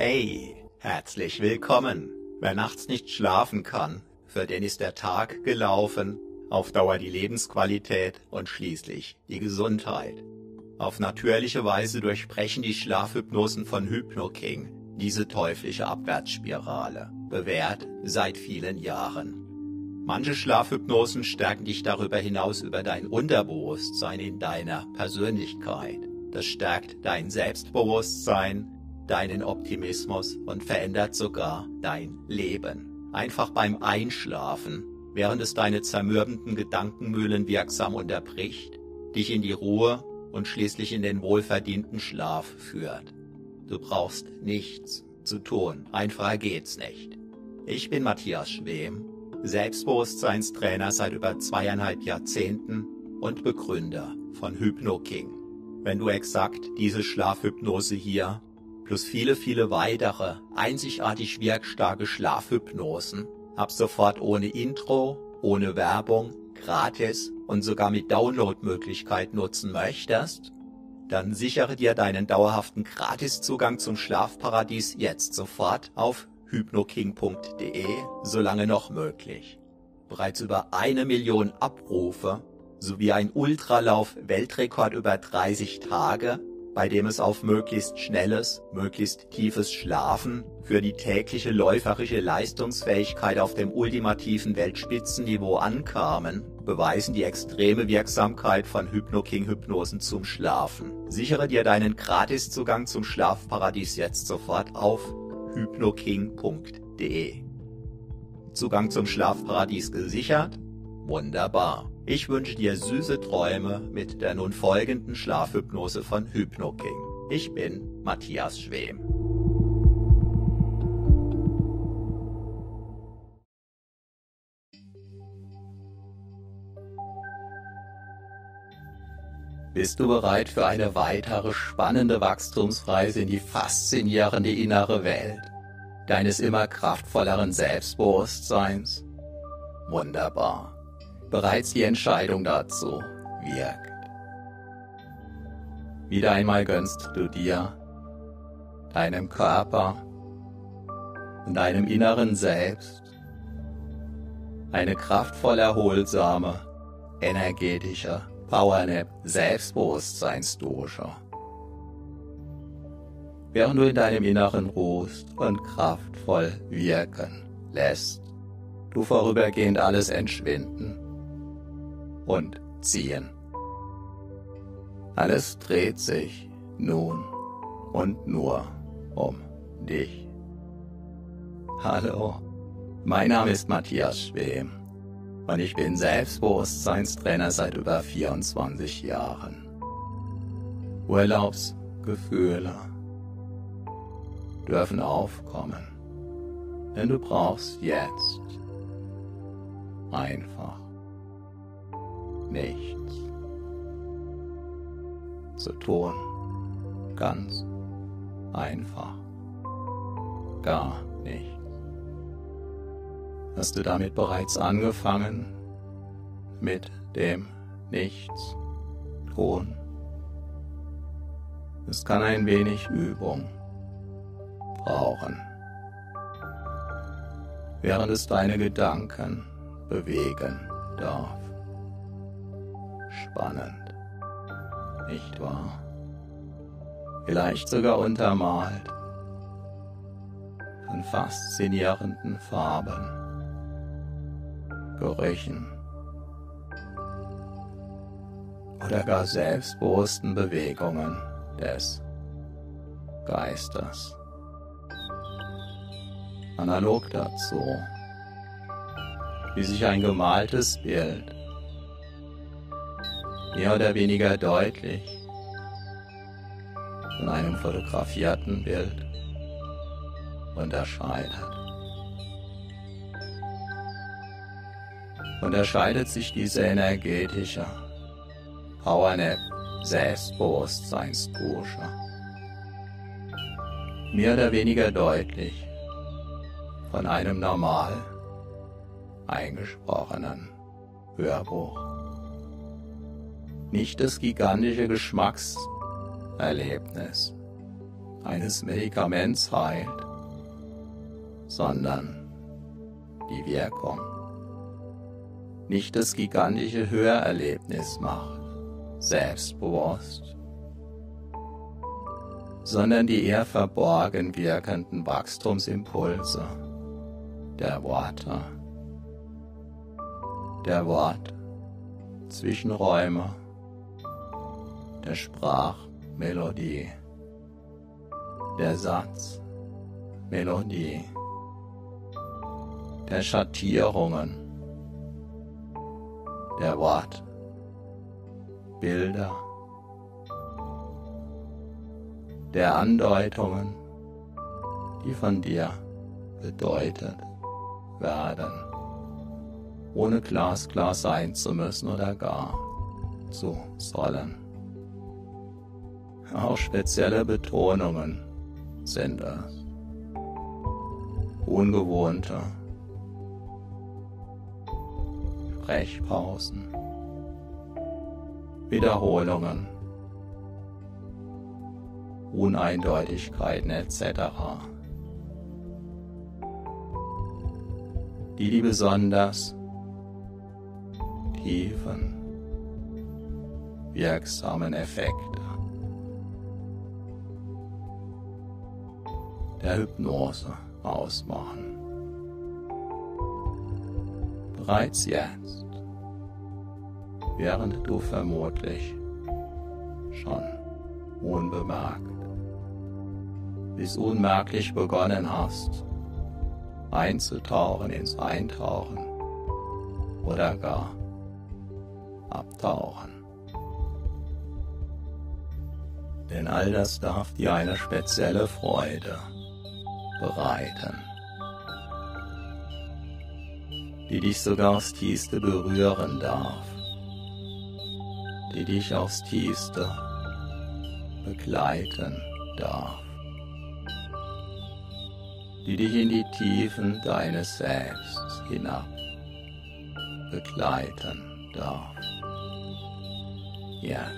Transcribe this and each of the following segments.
Hey, herzlich willkommen. Wer nachts nicht schlafen kann, für den ist der Tag gelaufen, auf Dauer die Lebensqualität und schließlich die Gesundheit. Auf natürliche Weise durchbrechen die Schlafhypnosen von HypnoKing diese teuflische Abwärtsspirale, bewährt seit vielen Jahren. Manche Schlafhypnosen stärken dich darüber hinaus über dein Unterbewusstsein in deiner Persönlichkeit. Das stärkt dein Selbstbewusstsein, deinen Optimismus und verändert sogar dein Leben. Einfach beim Einschlafen, während es deine zermürbenden Gedankenmühlen wirksam unterbricht, dich in die Ruhe und schließlich in den wohlverdienten Schlaf führt. Du brauchst nichts zu tun, einfacher geht's nicht. Ich bin Matthias Schwem Selbstbewusstseinstrainer seit über zweieinhalb Jahrzehnten und Begründer von HypnoKing. Wenn du exakt diese Schlafhypnose hier plus viele, viele weitere einzigartig wirkstarke Schlafhypnosen ab sofort ohne Intro, ohne Werbung, gratis und sogar mit Downloadmöglichkeit nutzen möchtest, dann sichere dir deinen dauerhaften Gratiszugang zum Schlafparadies jetzt sofort auf hypnoking.de, solange noch möglich. Bereits über eine Million Abrufe sowie ein Ultralauf-Weltrekord über 30 Tage, bei dem es auf möglichst schnelles, möglichst tiefes Schlafen für die tägliche läuferische Leistungsfähigkeit auf dem ultimativen Weltspitzenniveau ankamen, beweisen die extreme Wirksamkeit von HypnoKing-Hypnosen zum Schlafen. Sichere dir deinen Gratiszugang zum Schlafparadies jetzt sofort auf hypnoking.de. Zugang zum Schlafparadies gesichert? Wunderbar. Ich wünsche dir süße Träume mit der nun folgenden Schlafhypnose von HypnoKing. Ich bin Matthias Schwem. Bist du bereit für eine weitere spannende Wachstumsreise in die faszinierende innere Welt deines immer kraftvolleren Selbstbewusstseins? Wunderbar. Bereits die Entscheidung dazu wirkt. Wieder einmal gönnst du dir, deinem Körper und deinem inneren Selbst eine kraftvoll erholsame, energetische Powernap Selbstbewusstseinsdusche. Während du in deinem Inneren ruhst und kraftvoll wirken lässt, du vorübergehend alles entschwinden und ziehen. Alles dreht sich nun und nur um dich. Hallo, mein Name ist Matthias Schwem und ich bin Selbstbewusstseinstrainer seit über 24 Jahren. Urlaubsgefühle dürfen aufkommen, denn du brauchst jetzt einfach nichts zu tun. Ganz einfach. Gar nichts. Hast du damit bereits angefangen? Mit dem Nichts tun. Es kann ein wenig Übung brauchen, während es deine Gedanken bewegen darf. Spannend, nicht wahr? Vielleicht sogar untermalt von faszinierenden Farben. Gerüchen oder gar selbstbewussten Bewegungen des Geistes. Analog dazu, wie sich ein gemaltes Bild mehr oder weniger deutlich von einem fotografierten Bild unterscheidet. unterscheidet sich diese energetische Powernap Selbstbewusstseinsdusche mehr oder weniger deutlich von einem normal eingesprochenen Hörbuch. Nicht das gigantische Geschmackserlebnis eines Medikaments heilt, sondern die Wirkung. Nicht das gigantische Hörerlebnis macht, selbstbewusst, sondern die eher verborgen wirkenden Wachstumsimpulse der Worte, der Wort Zwischenräume, der Sprachmelodie, der Satzmelodie, der Schattierungen, der Wortbilder, der Andeutungen, die von dir bedeutet werden, ohne glasklar sein zu müssen oder gar zu sollen. Auch spezielle Betonungen. Sind es. Ungewohnte Sprechpausen, Wiederholungen, Uneindeutigkeiten etc. die die besonders tiefen, wirksamen Effekte der Hypnose ausmachen. Bereits jetzt, während du vermutlich schon unbemerkt bis unmerklich begonnen hast, einzutauchen ins Eintauchen oder gar abtauchen. Denn all das darf dir eine spezielle Freude bereiten, die dich sogar aufs tiefste berühren darf, die dich aufs tiefste begleiten darf die dich in die Tiefen deines Selbst hinab begleiten darf. Jetzt.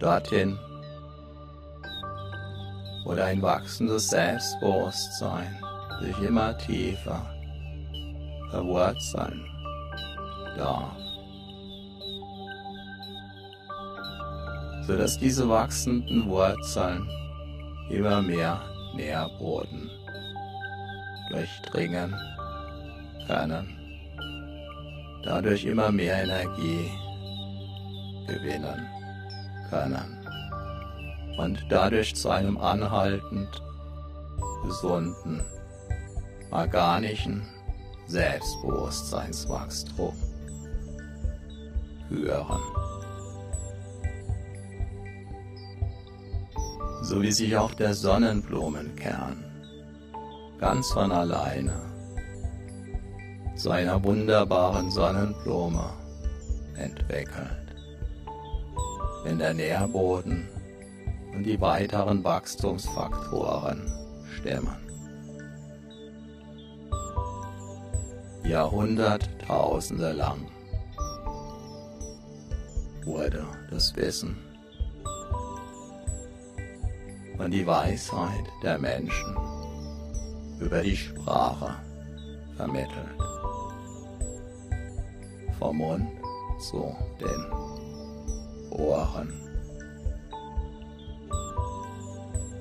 Dorthin, wo dein wachsendes Selbstbewusstsein sich immer tiefer verwurzeln darf. sodass diese wachsenden Wurzeln immer mehr Nährboden durchdringen können, dadurch immer mehr Energie gewinnen können und dadurch zu einem anhaltend gesunden, organischen Selbstbewusstseinswachstum führen. so wie sich auch der Sonnenblumenkern ganz von alleine zu einer wunderbaren Sonnenblume entwickelt, wenn der Nährboden und die weiteren Wachstumsfaktoren stimmen. Jahrhunderttausende lang wurde das Wissen und die Weisheit der Menschen über die Sprache vermittelt. Vom Mund zu den Ohren.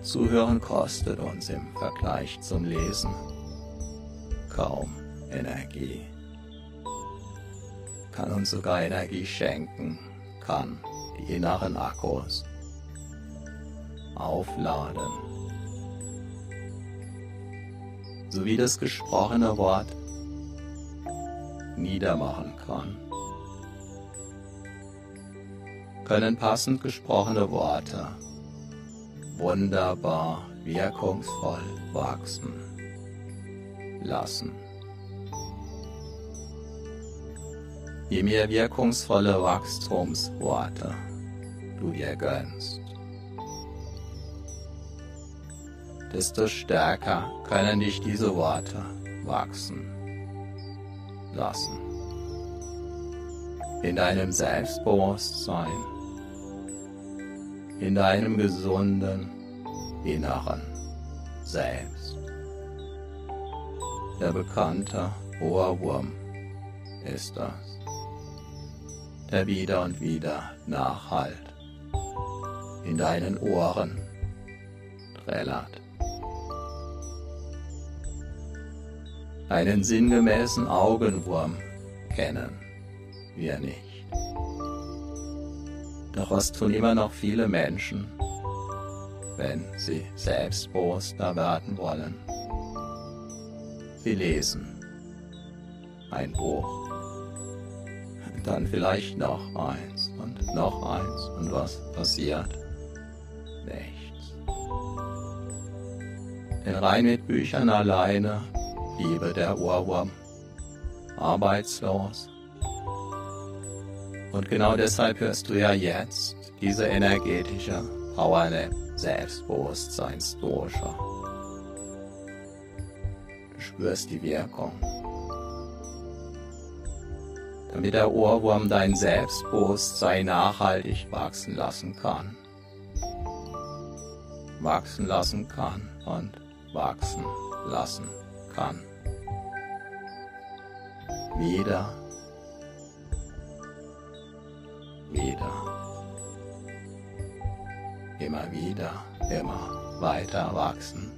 Zuhören kostet uns im Vergleich zum Lesen kaum Energie. Kann uns sogar Energie schenken, kann die inneren Akkus aufladen. Sowie das gesprochene Wort niedermachen kann, können passend gesprochene Worte wunderbar wirkungsvoll wachsen lassen. Je mehr wirkungsvolle Wachstumsworte du dir gönnst, desto stärker können dich diese Worte wachsen lassen. In deinem Selbstbewusstsein in deinem gesunden Inneren selbst. Der bekannte Ohrwurm ist das, der wieder und wieder nachhalt in deinen Ohren trällert. Einen sinngemäßen Augenwurm kennen wir nicht. Doch was tun immer noch viele Menschen, wenn sie selbstbewusster werden wollen? Sie lesen ein Buch, dann vielleicht noch eins und noch eins und was passiert? Nichts. Denn rein mit Büchern alleine bliebe der Ohrwurm arbeitslos und genau deshalb hörst du ja jetzt diese energetische Powernap Selbstbewusstseinsdosha. Du spürst die Wirkung. Damit der Ohrwurm dein Selbstbewusstsein nachhaltig wachsen lassen kann. Wachsen lassen kann und wachsen lassen kann. Wieder wieder. Immer wieder, immer weiter wachsen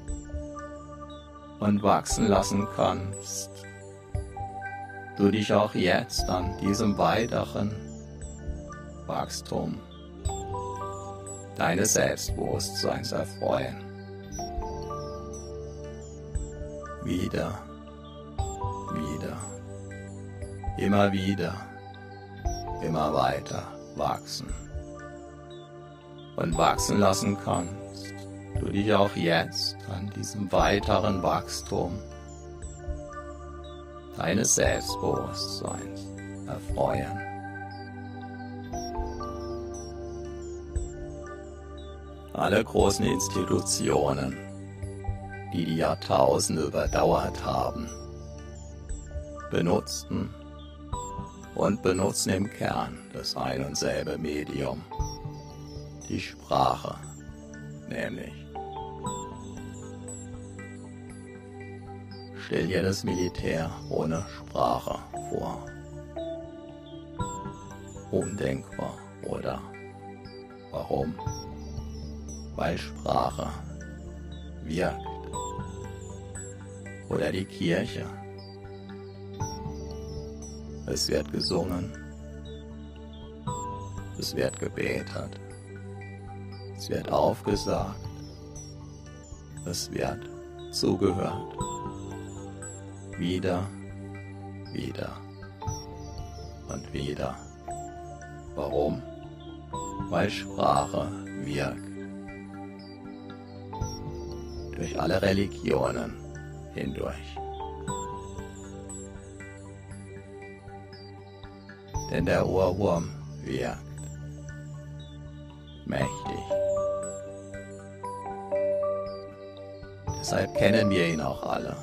und wachsen lassen kannst. Du dich auch jetzt an diesem weiteren Wachstum deines Selbstbewusstseins erfreuen. Wieder, wieder, immer wieder, immer weiter wachsen und wachsen lassen kannst, du dich auch jetzt an diesem weiteren Wachstum deines Selbstbewusstseins erfreuen. Alle großen Institutionen, die die Jahrtausende überdauert haben, benutzten und benutzen im Kern das ein und selbe Medium, die Sprache, nämlich. Stell dir das Militär ohne Sprache vor. Undenkbar, oder? Warum? Weil Sprache wirkt. Oder die Kirche es wird gesungen. Es wird gebetet. Es wird aufgesagt. Es wird zugehört. Wieder, wieder und wieder. Warum? Weil Sprache wirkt. Durch alle Religionen hindurch. Denn der Ohrwurm wirkt mächtig. Deshalb kennen wir ihn auch alle,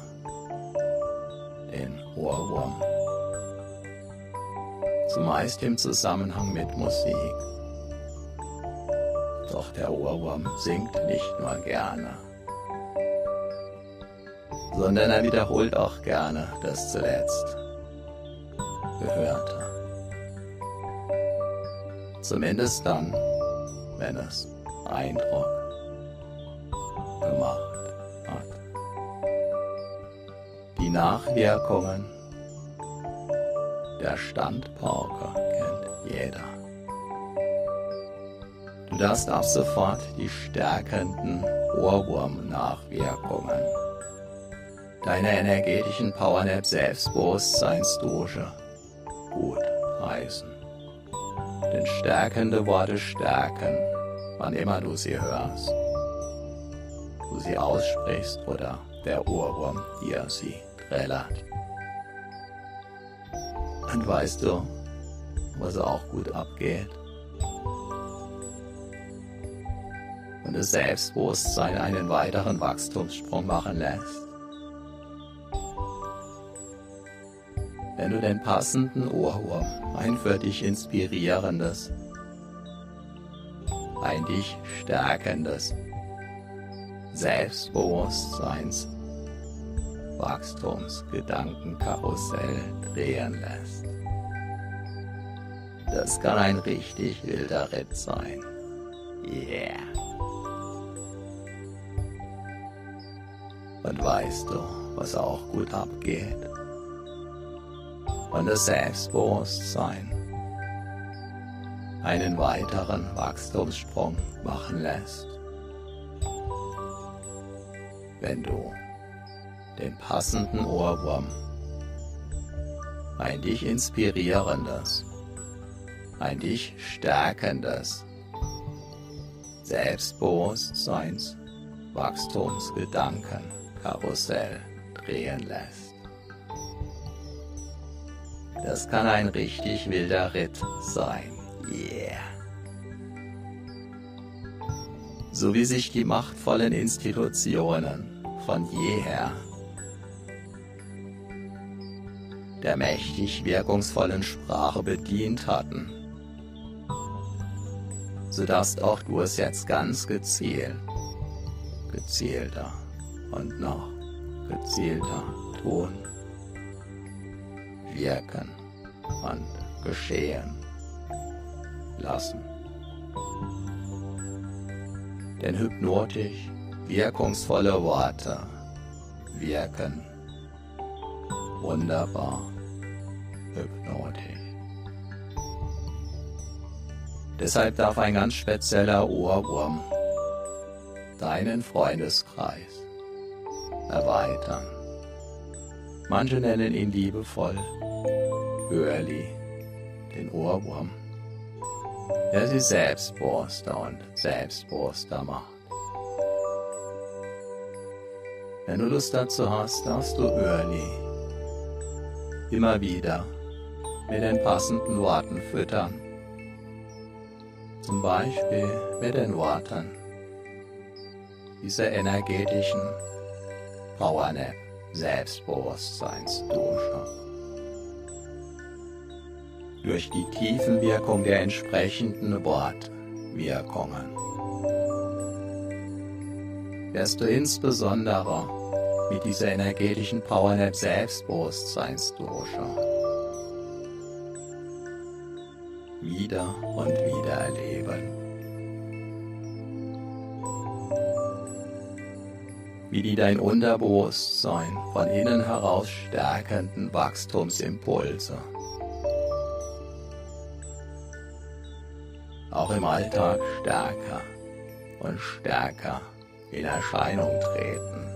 den Ohrwurm. Zumeist im Zusammenhang mit Musik. Doch der Ohrwurm singt nicht nur gerne, sondern er wiederholt auch gerne das zuletzt Gehörte. Zumindest dann, wenn es Eindruck gemacht hat. Die Nachwirkungen der Standpauke kennt jeder. Du darfst ab sofort die stärkenden Ohrwurm-Nachwirkungen deiner energetischen Powernap Selbstbewusstseinsdusche gut heißen denn stärkende Worte stärken, wann immer du sie hörst, du sie aussprichst oder der Ohrwurm dir sie trällert. Und weißt du, was auch gut abgeht? Und das Selbstbewusstsein einen weiteren Wachstumssprung machen lässt. Wenn du den passenden Ohrwurm, ein für dich inspirierendes, ein dich stärkendes Selbstbewusstseins Wachstumsgedankenkarussell drehen lässt. Das kann ein richtig wilder Ritt sein. Yeah. Und weißt du, was auch gut abgeht? Und das Selbstbewusstsein einen weiteren Wachstumssprung machen lässt. Wenn du den passenden Ohrwurm, ein dich inspirierendes, ein dich stärkendes Selbstbewusstseins, Wachstumsgedanken, Karussell drehen lässt. Das kann ein richtig wilder Ritt sein. Yeah. So wie sich die machtvollen Institutionen von jeher der mächtig wirkungsvollen Sprache bedient hatten, so darfst auch du es jetzt ganz gezielt, gezielter und noch gezielter tun, wirken und geschehen lassen. Denn hypnotisch wirkungsvolle Worte wirken wunderbar hypnotisch. Deshalb darf ein ganz spezieller Ohrwurm deinen Freundeskreis erweitern. Manche nennen ihn liebevoll Hörli, den Ohrwurm, der sie selbstbewusster und selbstbewusster macht. Wenn du Lust dazu hast, darfst du Hörli immer wieder mit den passenden Worten füttern. Zum Beispiel mit den Worten dieser energetischen Powernap Selbstbewusstseinsdusche. Durch die Tiefenwirkung der entsprechenden Wortwirkungen wirst du insbesondere mit dieser energetischen Powernap Selbstbewusstseinsdusche wieder und wieder erleben. Wie die dein Unterbewusstsein von innen heraus stärkenden Wachstumsimpulse auch im Alltag stärker und stärker in Erscheinung treten.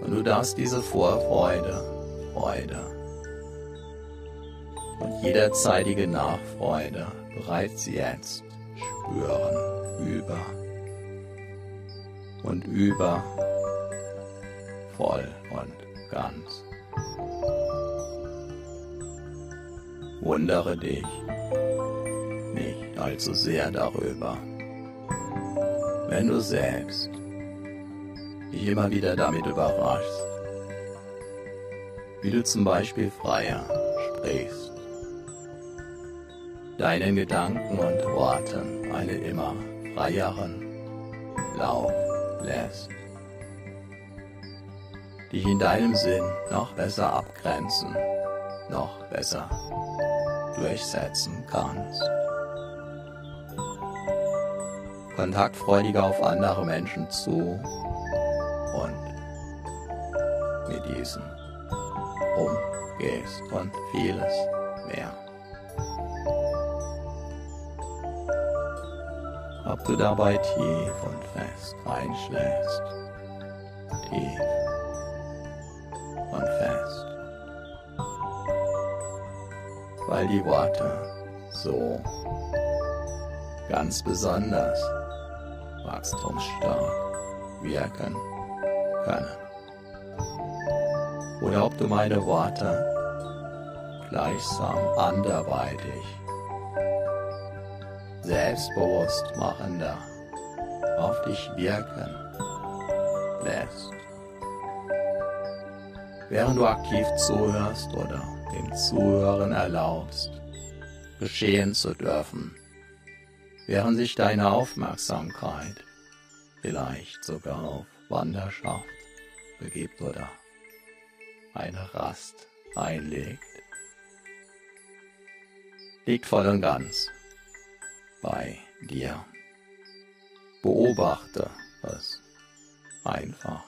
Und du darfst diese Vorfreude, Freude und jederzeitige Nachfreude bereits jetzt spüren, über und über, voll und ganz. Wundere dich nicht allzu sehr darüber, wenn du selbst dich immer wieder damit überraschst, wie du zum Beispiel freier sprichst, deinen Gedanken und Worten einen immer freieren Lauf lässt, dich in deinem Sinn noch besser abgrenzen, noch besser durchsetzen kannst. Kontaktfreudiger auf andere Menschen zu mit diesen umgehst und vieles mehr. Ob du dabei tief und fest einschläfst, tief weil die Worte. So. Ganz besonders. Wachstumsstark wirken. Können. Oder ob du meine Worte gleichsam anderweitig, selbstbewusst machender auf dich wirken lässt. Während du aktiv zuhörst oder dem Zuhören erlaubst, geschehen zu dürfen, während sich deine Aufmerksamkeit vielleicht sogar auf Wanderschaft begibt oder eine Rast einlegt, liegt voll und ganz bei dir. Beobachte es einfach,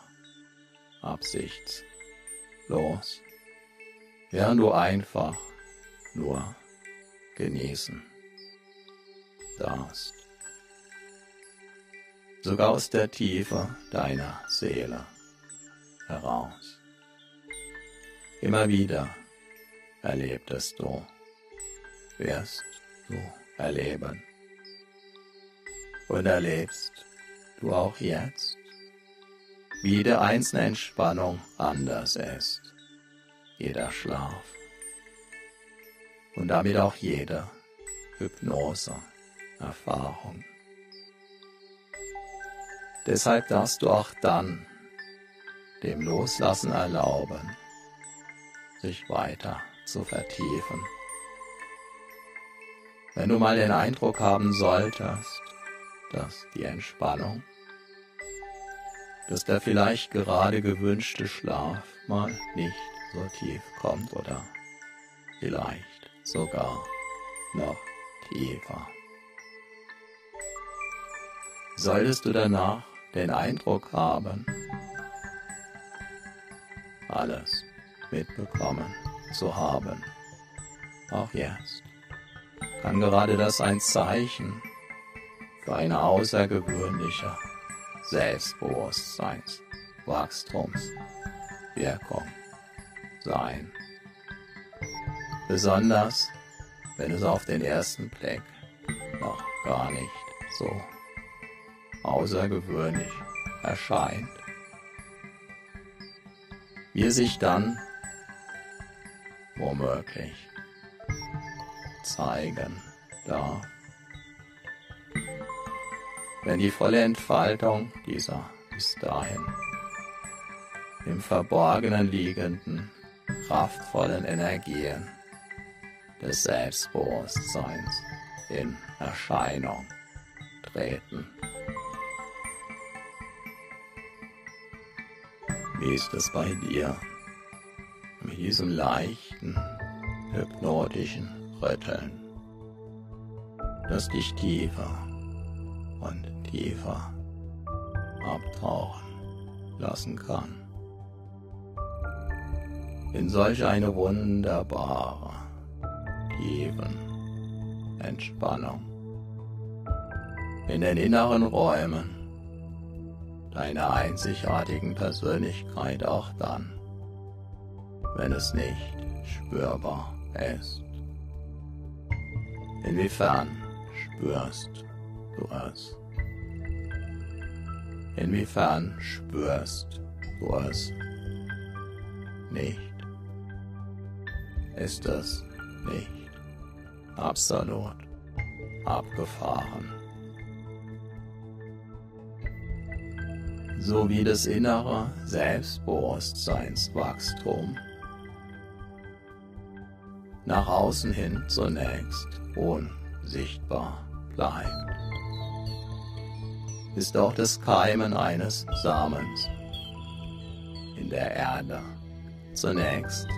absichtslos, während du einfach nur genießen darfst. Sogar aus der Tiefe deiner Seele heraus. Immer wieder erlebtest du, wirst du erleben und erlebst du auch jetzt, wie jede einzelne Entspannung anders ist, jeder Schlaf und damit auch jede Hypnose-Erfahrung. Deshalb darfst du auch dann dem Loslassen erlauben, sich weiter zu vertiefen. Wenn du mal den Eindruck haben solltest, dass die Entspannung, dass der vielleicht gerade gewünschte Schlaf mal nicht so tief kommt oder vielleicht sogar noch tiefer. Solltest du danach den Eindruck haben, alles mitbekommen zu haben, auch jetzt, kann gerade das ein Zeichen für eine außergewöhnliche Selbstbewusstseinswachstumswirkung sein. Besonders wenn es auf den ersten Blick noch gar nicht so außergewöhnlich erscheint. Wie sich dann womöglich zeigen darf wenn die volle Entfaltung dieser bis dahin im Verborgenen liegenden, kraftvollen Energien des Selbstbewusstseins in Erscheinung treten. Wie ist es bei dir mit diesem leichten, hypnotischen Rütteln, das dich tiefer und tiefer abtauchen lassen kann. In solch eine wunderbare, tiefen Entspannung. In den inneren Räumen deiner einzigartigen Persönlichkeit auch dann, wenn es nicht spürbar ist. Inwiefern spürst du es? Inwiefern spürst du es nicht? Ist es nicht. Absolut. Abgefahren? So wie das innere Selbstbewusstseinswachstum. Nach außen hin zunächst unsichtbar bleibt ist auch das Keimen eines Samens in der Erde zunächst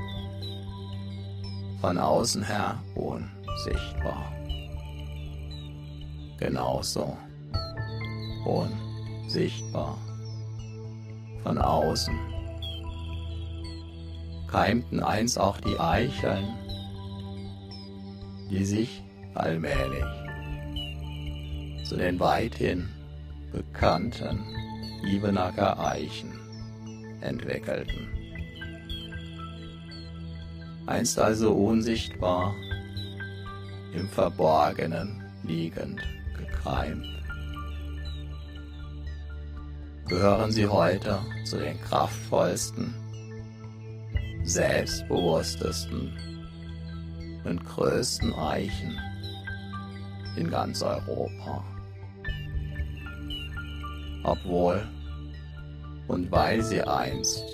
von außen her unsichtbar. Genauso unsichtbar von außen keimten einst auch die Eicheln, die sich allmählich zu den weithin bekannten Ibenacker Eichen entwickelten. Einst also unsichtbar, im Verborgenen liegend gekeimt. Gehören sie heute zu den kraftvollsten, selbstbewusstesten und größten Eichen in ganz Europa obwohl und weil sie einst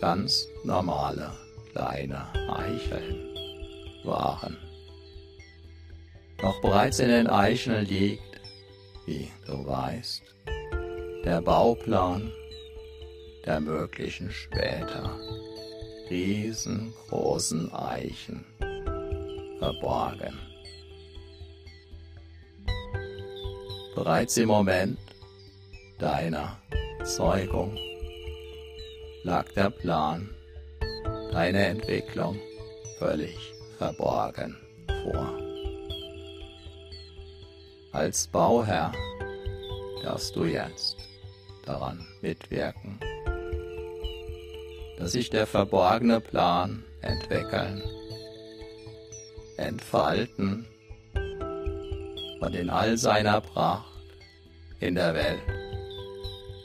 ganz normale kleine Eicheln waren. Doch bereits in den Eicheln liegt, wie du weißt, der Bauplan der möglichen später riesengroßen Eichen verborgen. Bereits im Moment deiner Zeugung lag der Plan, deine Entwicklung völlig verborgen vor. Als Bauherr darfst du jetzt daran mitwirken, dass sich der verborgene Plan entwickeln, entfalten und in all seiner Pracht in der Welt,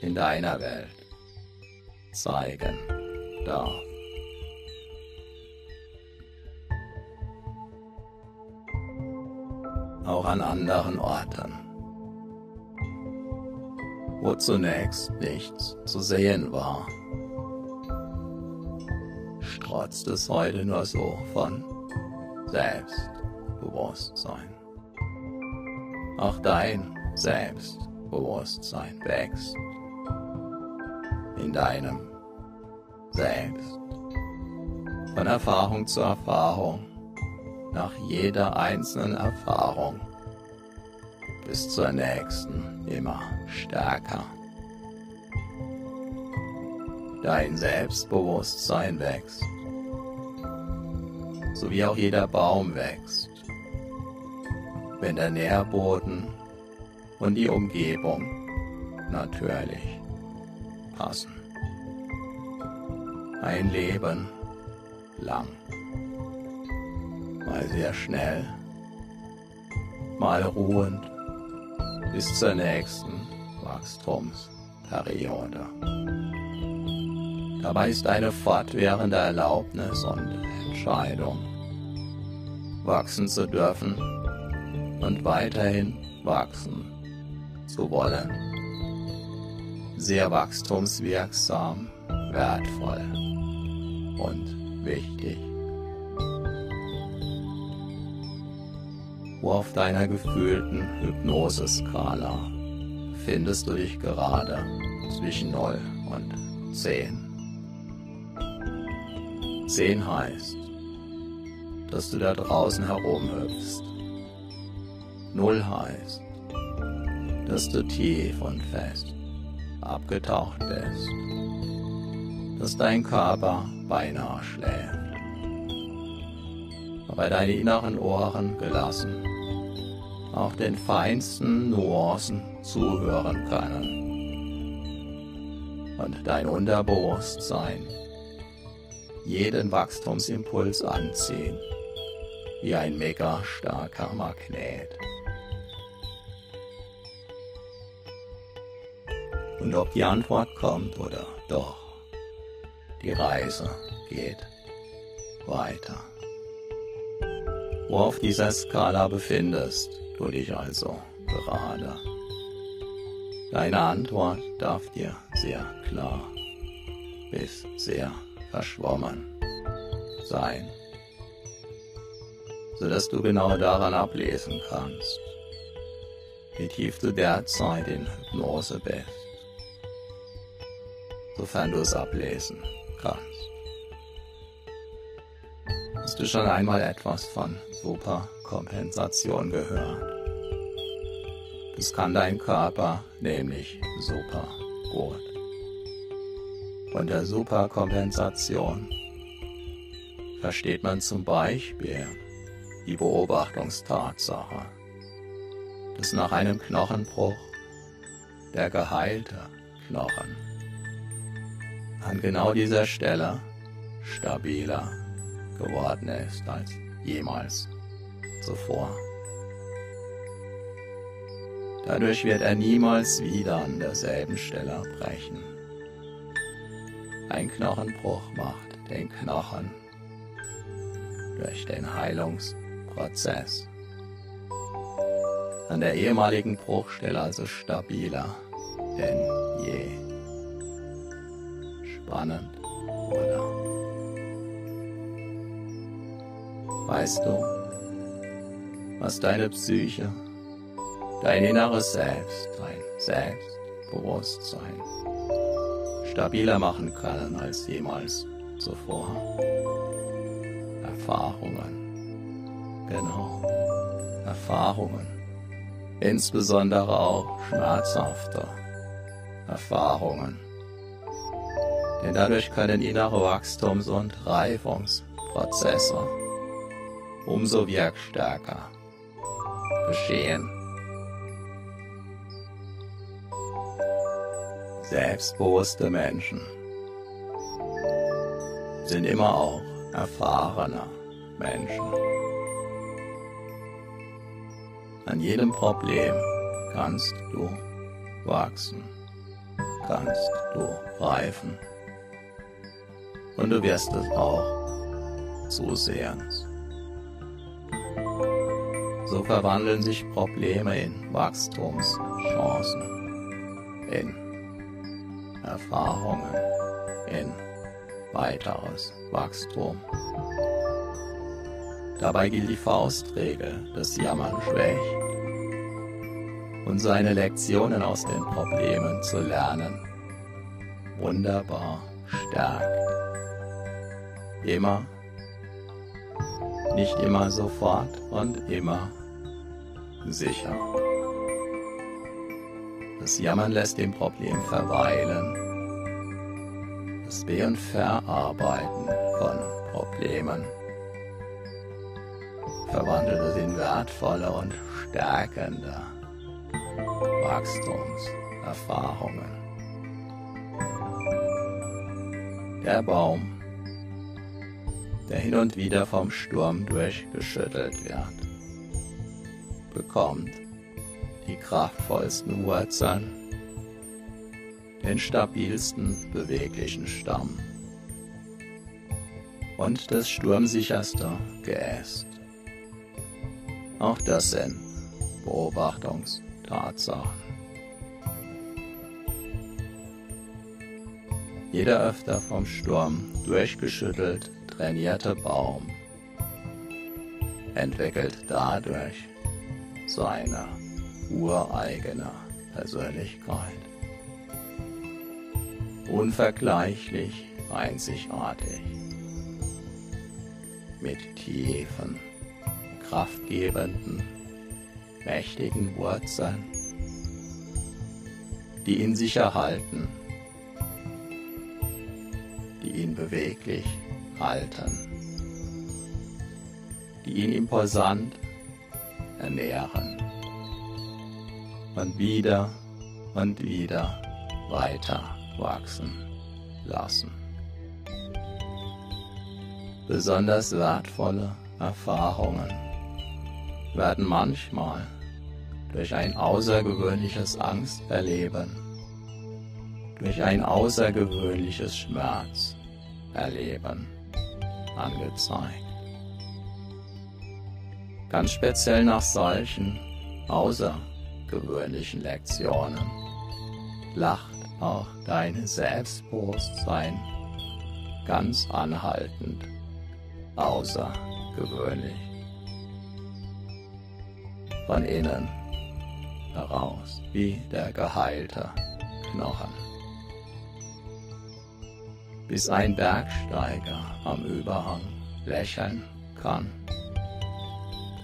in deiner Welt zeigen darf. Auch an anderen Orten, wo zunächst nichts zu sehen war, strotzt es heute nur so von Selbstbewusstsein. Auch dein Selbstbewusstsein wächst in deinem Selbst. Von Erfahrung zu Erfahrung, nach jeder einzelnen Erfahrung bis zur nächsten immer stärker. Dein Selbstbewusstsein wächst, so wie auch jeder Baum wächst, wenn der Nährboden und die Umgebung natürlich passen. Ein Leben lang, mal sehr schnell, mal ruhend bis zur nächsten Wachstumsperiode. Dabei ist eine fortwährende Erlaubnis und Entscheidung, wachsen zu dürfen und weiterhin wachsen zu wollen. Sehr wachstumswirksam, wertvoll und wichtig. Auf deiner gefühlten Hypnoseskala findest du dich gerade zwischen 0 und 10? 10 heißt, dass du da draußen herumhüpfst. 0 heißt, dass du tief und fest abgetaucht bist, dass dein Körper beinahe schläft, aber deine inneren Ohren gelassen auch den feinsten Nuancen zuhören können und dein Unterbewusstsein jeden Wachstumsimpuls anziehen, wie ein mega starker Magnet. Und ob die Antwort kommt oder doch, die Reise geht weiter. Wo auf dieser Skala befindest du dich also gerade? Deine Antwort darf dir sehr klar bis sehr verschwommen sein, sodass du genau daran ablesen kannst, wie tief du derzeit in Hypnose bist sofern du es ablesen kannst. Hast du schon einmal etwas von Superkompensation gehört? Das kann dein Körper nämlich super gut. Unter Superkompensation versteht man zum Beispiel die Beobachtungstatsache, dass nach einem Knochenbruch der geheilte Knochen an genau dieser Stelle stabiler geworden ist als jemals zuvor. Dadurch wird er niemals wieder an derselben Stelle brechen. Ein Knochenbruch macht den Knochen durch den Heilungsprozess an der ehemaligen Bruchstelle also stabiler denn je spannend oder Weißt du, was deine Psyche, dein inneres Selbst, dein Selbstbewusstsein stabiler machen kann als jemals zuvor? Erfahrungen, genau, Erfahrungen, insbesondere auch schmerzhafte Erfahrungen. Denn dadurch können innere Wachstums- und Reifungsprozesse umso wirkstärker geschehen. Selbstbewusste Menschen sind immer auch erfahrene Menschen. An jedem Problem kannst du wachsen, kannst du reifen. Und du wirst es auch zusehends. Verwandeln sich Probleme in Wachstumschancen, in Erfahrungen, in weiteres Wachstum. Dabei gilt die Faustregel, dass Jammern schwächt und seine Lektionen aus den Problemen zu lernen wunderbar stärkt. Immer, nicht immer sofort und immer sicher. Das Jammern lässt dem Problem verweilen. Das Be- und Verarbeiten von Problemen verwandelt es in wertvolle und stärkende Wachstumserfahrungen. Der Baum, der hin und wieder vom Sturm durchgeschüttelt wird, bekommt die kraftvollsten Wurzeln, den stabilsten beweglichen Stamm und das sturmsicherste Geäst. Auch das sind Beobachtungstatsachen. Jeder öfter vom Sturm durchgeschüttelt trainierte Baum entwickelt dadurch seine ureigene Persönlichkeit. Unvergleichlich einzigartig. Mit tiefen, kraftgebenden, mächtigen Wurzeln, die ihn sicher halten, die ihn beweglich halten, die ihn imposant ernähren und wieder und wieder weiter wachsen lassen. Besonders wertvolle Erfahrungen werden manchmal durch ein außergewöhnliches Angsterleben, durch ein außergewöhnliches Schmerzerleben angezeigt. Ganz speziell nach solchen außergewöhnlichen Lektionen lacht auch dein Selbstbewusstsein ganz anhaltend außergewöhnlich von innen heraus wie der geheilte Knochen. Bis ein Bergsteiger am Überhang lächeln kann,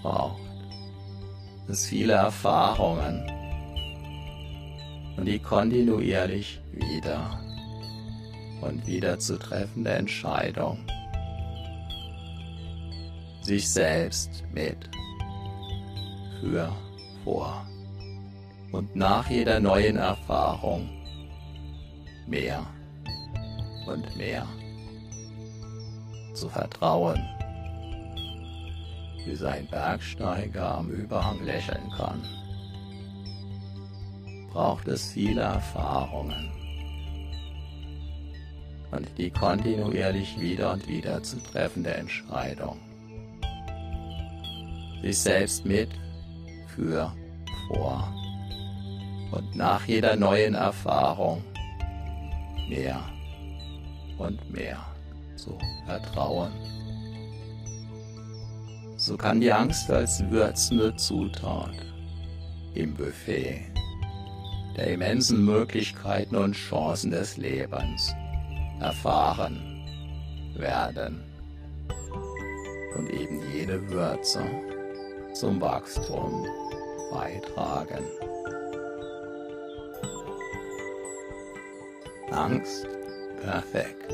braucht es viele Erfahrungen. Und die kontinuierlich wieder und wieder zu treffende Entscheidung, sich selbst mit für, vor und nach jeder neuen Erfahrung mehr und mehr zu vertrauen, wie sein Bergsteiger am Überhang lächeln kann, braucht es viele Erfahrungen. Und die kontinuierlich wieder und wieder zu treffende Entscheidung, sich selbst mit für, vor. Und nach jeder neuen Erfahrung mehr und mehr zu vertrauen. So kann die Angst als würzende Zutat im Buffet der immensen Möglichkeiten und Chancen des Lebens erfahren werden und eben jede Würze zum Wachstum beitragen. Angst, perfekt.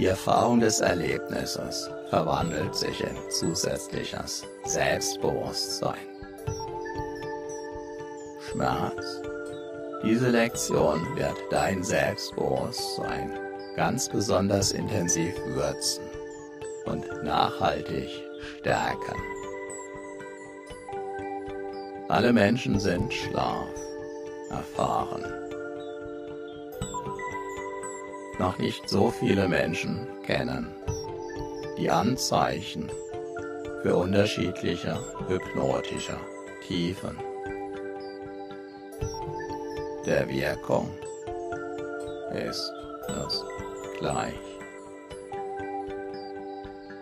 Die Erfahrung des Erlebnisses verwandelt sich in zusätzliches Selbstbewusstsein. Schmerz. Diese Lektion wird dein Selbstbewusstsein ganz besonders intensiv würzen und nachhaltig stärken. Alle Menschen sind Schlaf erfahren. Noch nicht so viele Menschen kennen die Anzeichen für unterschiedliche hypnotische Tiefen der Wirkung ist es gleich.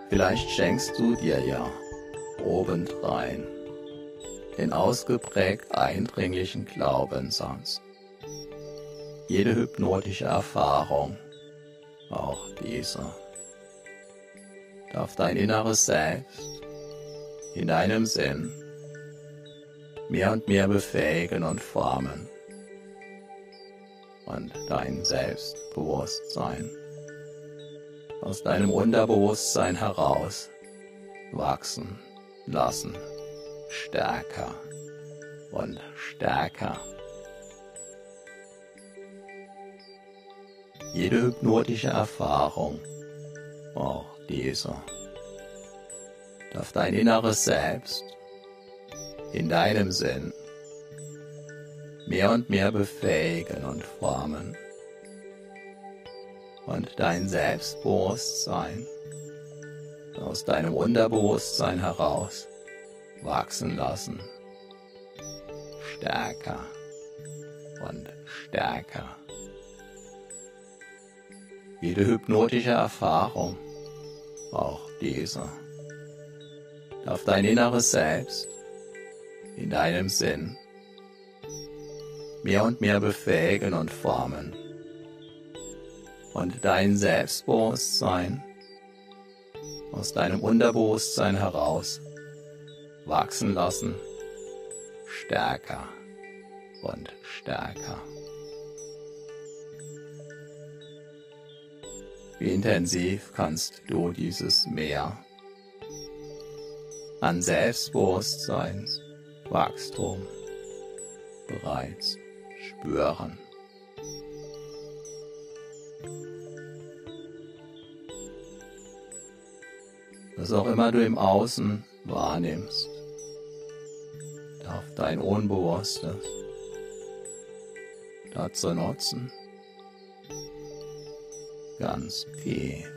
Vielleicht schenkst du dir ja obendrein den ausgeprägt eindringlichen Glaubenssatz. Jede hypnotische Erfahrung, auch diese, darf dein inneres Selbst in deinem Sinn mehr und mehr befähigen und formen und dein Selbstbewusstsein aus deinem Unterbewusstsein heraus wachsen lassen, stärker und stärker. Jede hypnotische Erfahrung, auch diese, darf dein inneres Selbst in deinem Sinn mehr und mehr befähigen und formen und dein Selbstbewusstsein aus deinem Unterbewusstsein heraus wachsen lassen. Stärker und stärker. Jede hypnotische Erfahrung, auch diese, darf dein inneres Selbst in deinem Sinn mehr und mehr befähigen und formen. Und dein Selbstbewusstsein aus deinem Unterbewusstsein heraus wachsen lassen, stärker und stärker. Intensiv kannst du dieses Meer an Selbstbewusstseinswachstum bereits spüren. Was auch immer du im Außen wahrnimmst, darf dein Unbewusstes dazu nutzen, ganz tief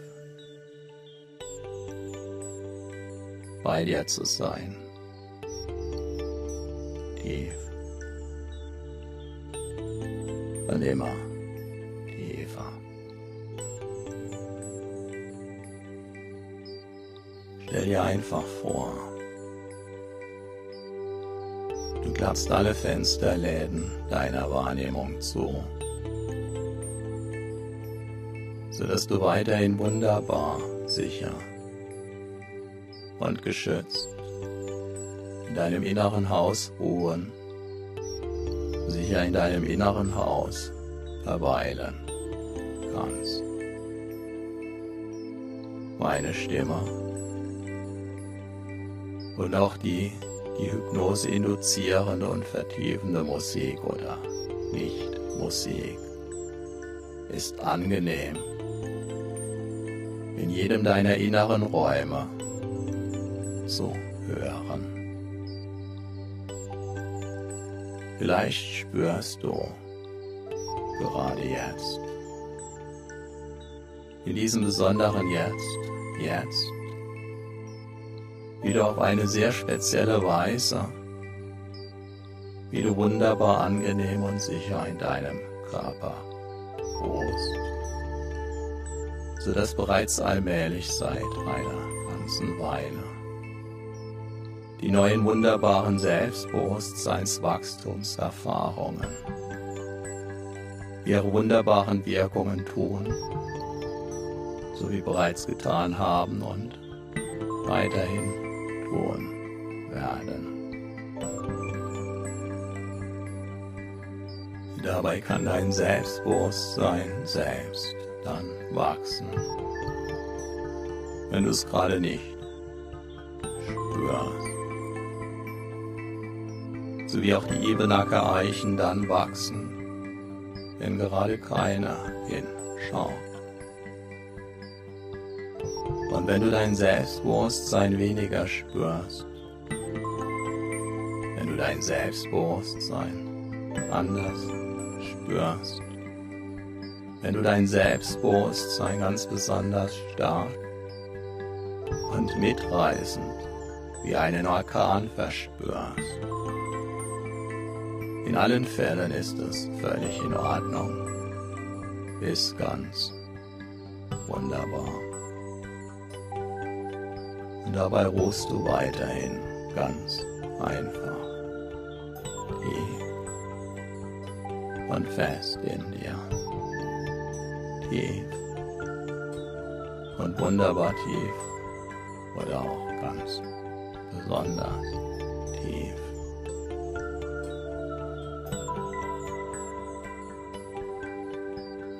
bei dir zu sein. Tief und immer tiefer. Stell dir einfach vor, du klappst alle Fensterläden deiner Wahrnehmung zu, sodass du weiterhin wunderbar sicher und geschützt in deinem inneren Haus ruhen sicher in deinem inneren Haus verweilen kannst. Meine Stimme und auch die, die Hypnose induzierende und vertiefende Musik oder nicht Musik ist angenehm jedem deiner inneren Räume zu hören. Vielleicht spürst du gerade jetzt, in diesem besonderen Jetzt, jetzt, wie du auf eine sehr spezielle Weise, wie du wunderbar angenehm und sicher in deinem Körper sodass bereits allmählich seit einer ganzen Weile die neuen wunderbaren Selbstbewusstseinswachstumserfahrungen ihre wunderbaren Wirkungen tun, so wie bereits getan haben und weiterhin tun werden. Dabei kann dein Selbstbewusstsein selbst dann wachsen, wenn du es gerade nicht spürst. So wie auch die Ebenacker Eichen dann wachsen, wenn gerade keiner hinschaut. Und wenn du dein Selbstbewusstsein weniger spürst, wenn du dein Selbstbewusstsein anders spürst, wenn du dein Selbstbewusstsein ganz besonders stark und mitreißend wie einen Orkan verspürst. In allen Fällen ist es völlig in Ordnung, ist ganz wunderbar. Und dabei ruhst du weiterhin ganz einfach tief und fest in dir. Tief und wunderbar tief. Oder auch ganz besonders tief.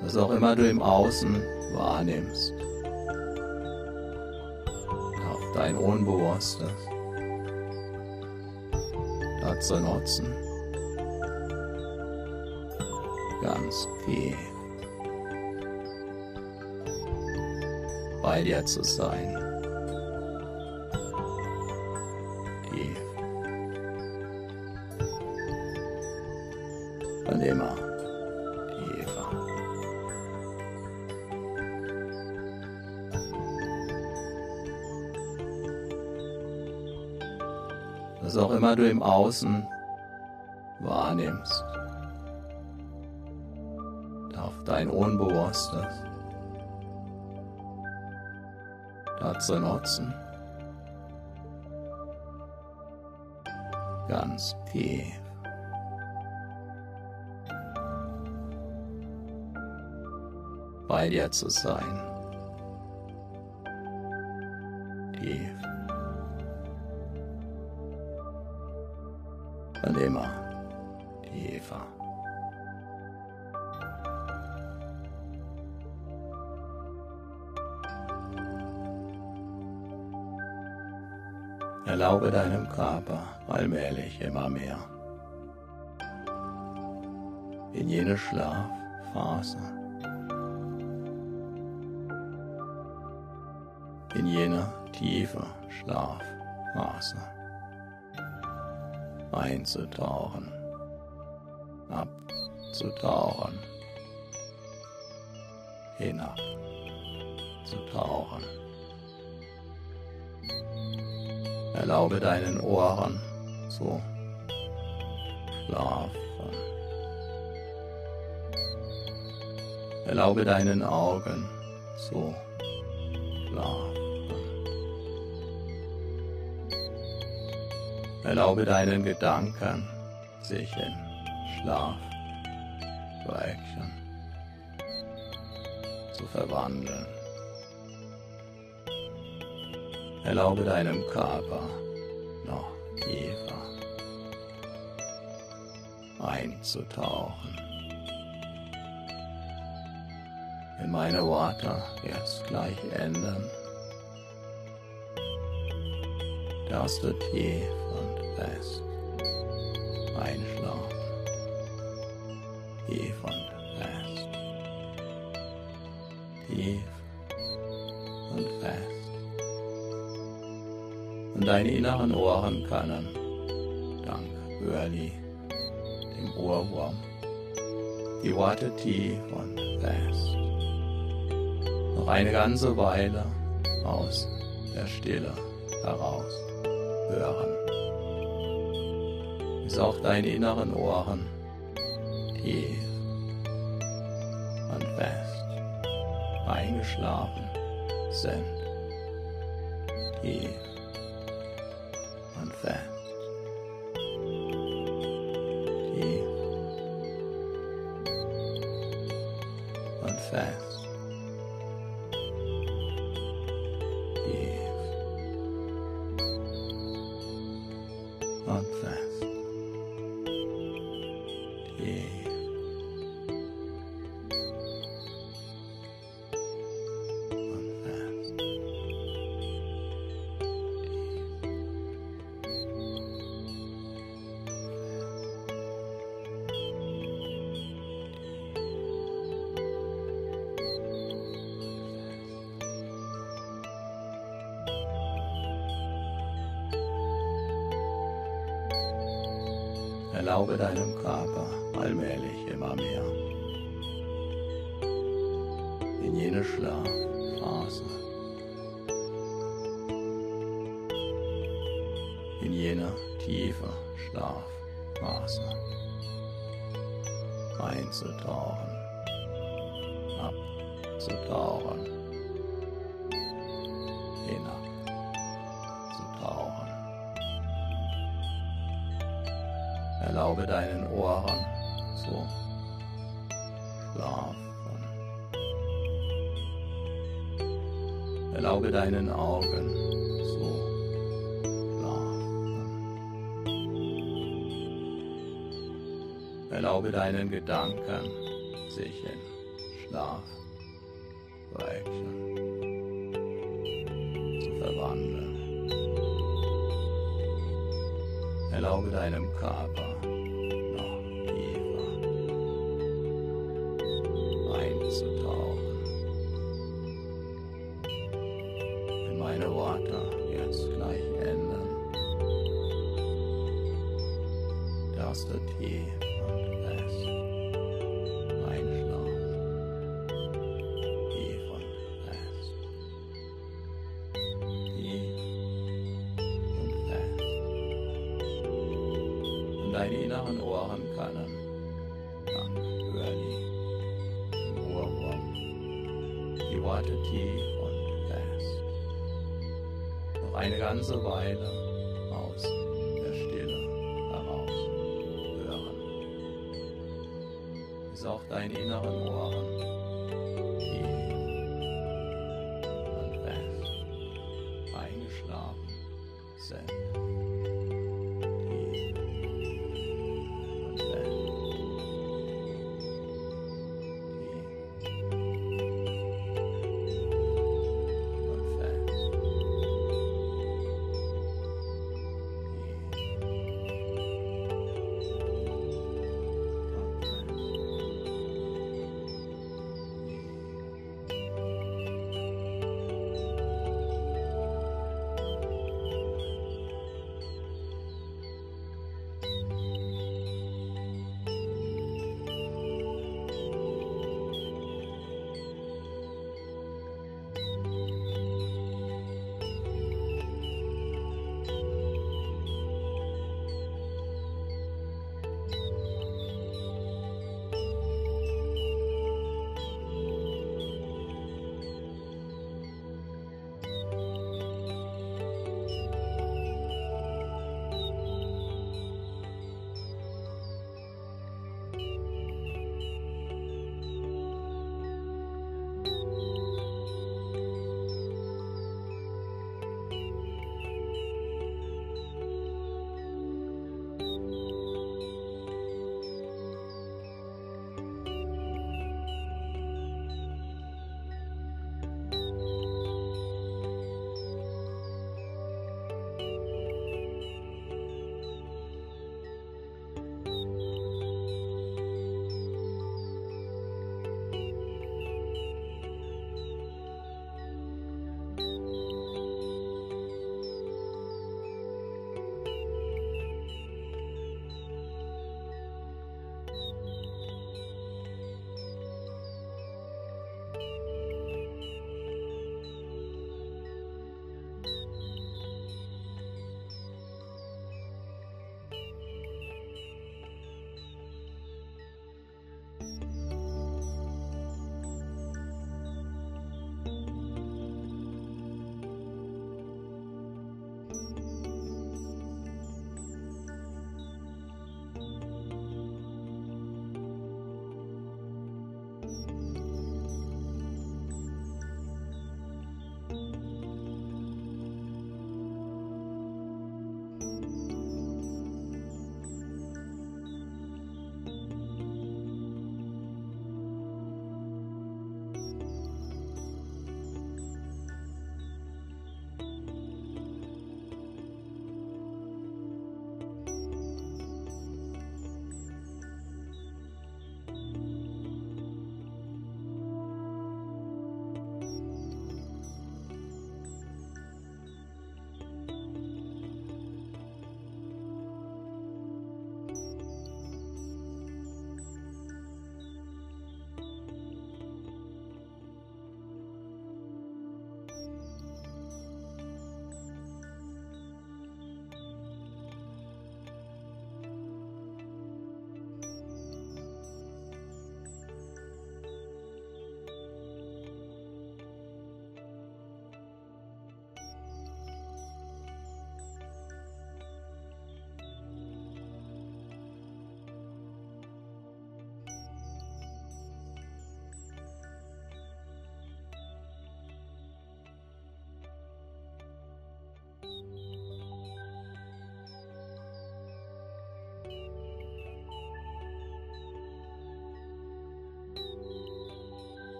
Was auch immer du im Außen wahrnimmst, darf dein Unbewusstes. Dazu nutzen. Ganz tief bei dir zu sein. Tief. Und immer tiefer. Was auch immer du im Außen wahrnimmst dein Unbewusstes dazu nutzen, ganz tief. bei dir zu sein. Tief. Und immer Erlaube deinem Körper allmählich immer mehr. In jene Schlafphase, in jene tiefe Schlafphase. Einzutauchen, abzutauchen, hinabzutauchen. Erlaube deinen Ohren. Zu schlafen. Erlaube deinen Augen. Zu schlafen. Erlaube deinen Gedanken. Sich in Schlaf. Zu verwandeln. Erlaube deinem Körper noch tiefer einzutauchen. Wenn meine Worte jetzt gleich enden, darfst du tief und fest einschlafen. Tief und fest. Tief und fest und deine inneren Ohren können, dank Hörli, dem Ohrwurm, die Worte tief und fest, noch eine ganze Weile aus der Stille heraus hören, bis auch deine inneren Ohren tief und fest eingeschlafen sind. Tief unfair. kadar. erlaube deinen Ohren. zu Schlafen. Erlaube deinen Augen. zu Schlafen. Erlaube deinen Gedanken, sich in Schlaf weichen, zu verwandeln. Erlaube deinem Körper,